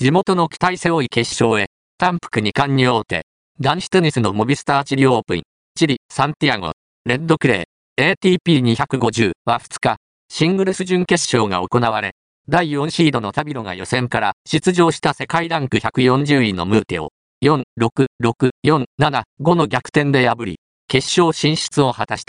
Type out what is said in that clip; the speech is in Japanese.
地元の期待背負い決勝へ、単服2冠に大手、男子テニスのモビスターチリオープン、チリ、サンティアゴ、レッドクレイ、ATP250 は2日、シングルス準決勝が行われ、第4シードのタビロが予選から出場した世界ランク140位のムーテを、4、6、6、4、7、5の逆転で破り、決勝進出を果たした。